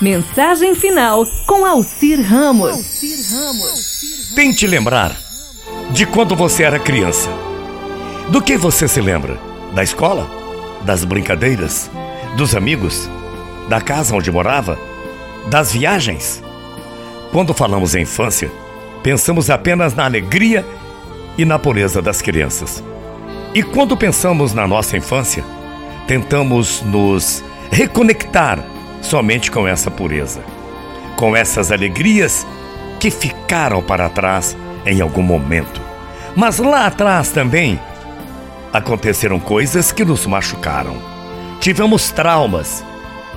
Mensagem final com Alcir Ramos. Tente lembrar de quando você era criança. Do que você se lembra? Da escola? Das brincadeiras? Dos amigos? Da casa onde morava? Das viagens? Quando falamos em infância, pensamos apenas na alegria e na pureza das crianças. E quando pensamos na nossa infância, tentamos nos reconectar somente com essa pureza, com essas alegrias que ficaram para trás em algum momento. Mas lá atrás também aconteceram coisas que nos machucaram. Tivemos traumas,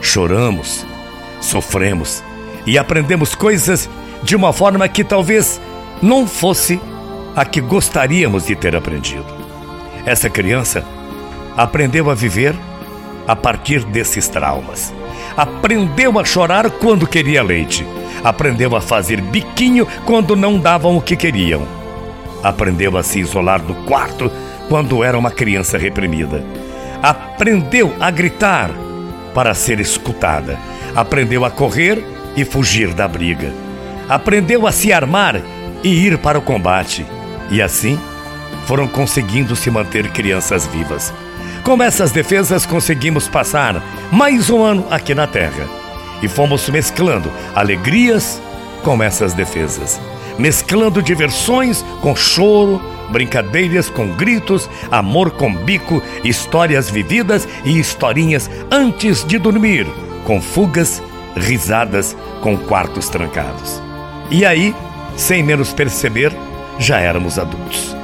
choramos, sofremos e aprendemos coisas de uma forma que talvez não fosse a que gostaríamos de ter aprendido. Essa criança aprendeu a viver a partir desses traumas. Aprendeu a chorar quando queria leite. Aprendeu a fazer biquinho quando não davam o que queriam. Aprendeu a se isolar no quarto quando era uma criança reprimida. Aprendeu a gritar para ser escutada. Aprendeu a correr e fugir da briga. Aprendeu a se armar e ir para o combate. E assim foram conseguindo se manter crianças vivas. Com essas defesas conseguimos passar mais um ano aqui na Terra. E fomos mesclando alegrias com essas defesas, mesclando diversões com choro, brincadeiras com gritos, amor com bico, histórias vividas e historinhas antes de dormir, com fugas, risadas, com quartos trancados. E aí, sem menos perceber, já éramos adultos.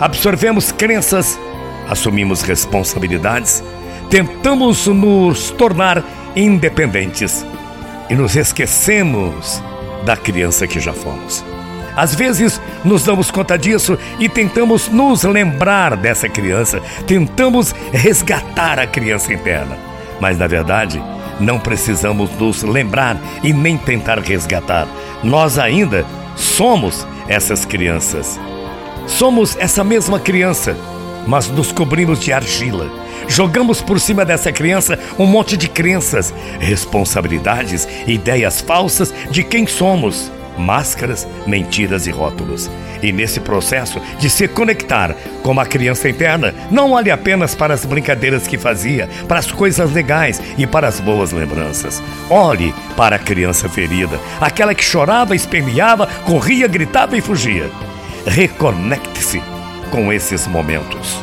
Absorvemos crenças assumimos responsabilidades, tentamos nos tornar independentes e nos esquecemos da criança que já fomos. Às vezes nos damos conta disso e tentamos nos lembrar dessa criança, tentamos resgatar a criança interna. Mas na verdade, não precisamos nos lembrar e nem tentar resgatar. Nós ainda somos essas crianças. Somos essa mesma criança mas nos cobrimos de argila. Jogamos por cima dessa criança um monte de crenças, responsabilidades, ideias falsas de quem somos, máscaras, mentiras e rótulos. E nesse processo de se conectar com a criança interna, não olhe apenas para as brincadeiras que fazia, para as coisas legais e para as boas lembranças. Olhe para a criança ferida, aquela que chorava, esperneava, corria, gritava e fugia. Reconecte-se com esses momentos.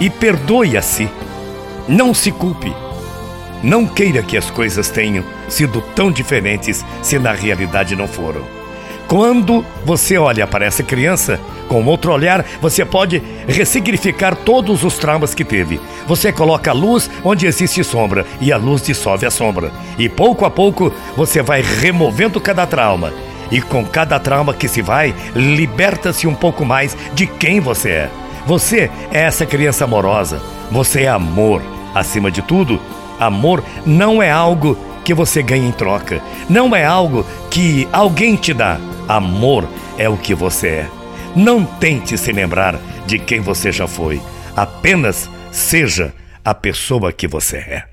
E perdoe a si. Não se culpe. Não queira que as coisas tenham sido tão diferentes se na realidade não foram. Quando você olha para essa criança, com outro olhar, você pode ressignificar todos os traumas que teve. Você coloca a luz onde existe sombra e a luz dissolve a sombra. E pouco a pouco você vai removendo cada trauma e com cada trauma que se vai, liberta-se um pouco mais de quem você é. Você é essa criança amorosa. Você é amor. Acima de tudo, amor não é algo que você ganha em troca. Não é algo que alguém te dá. Amor é o que você é. Não tente se lembrar de quem você já foi. Apenas seja a pessoa que você é.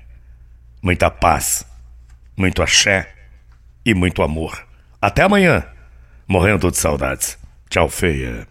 Muita paz, muito axé e muito amor. Até amanhã. Morrendo de saudades. Tchau, feia.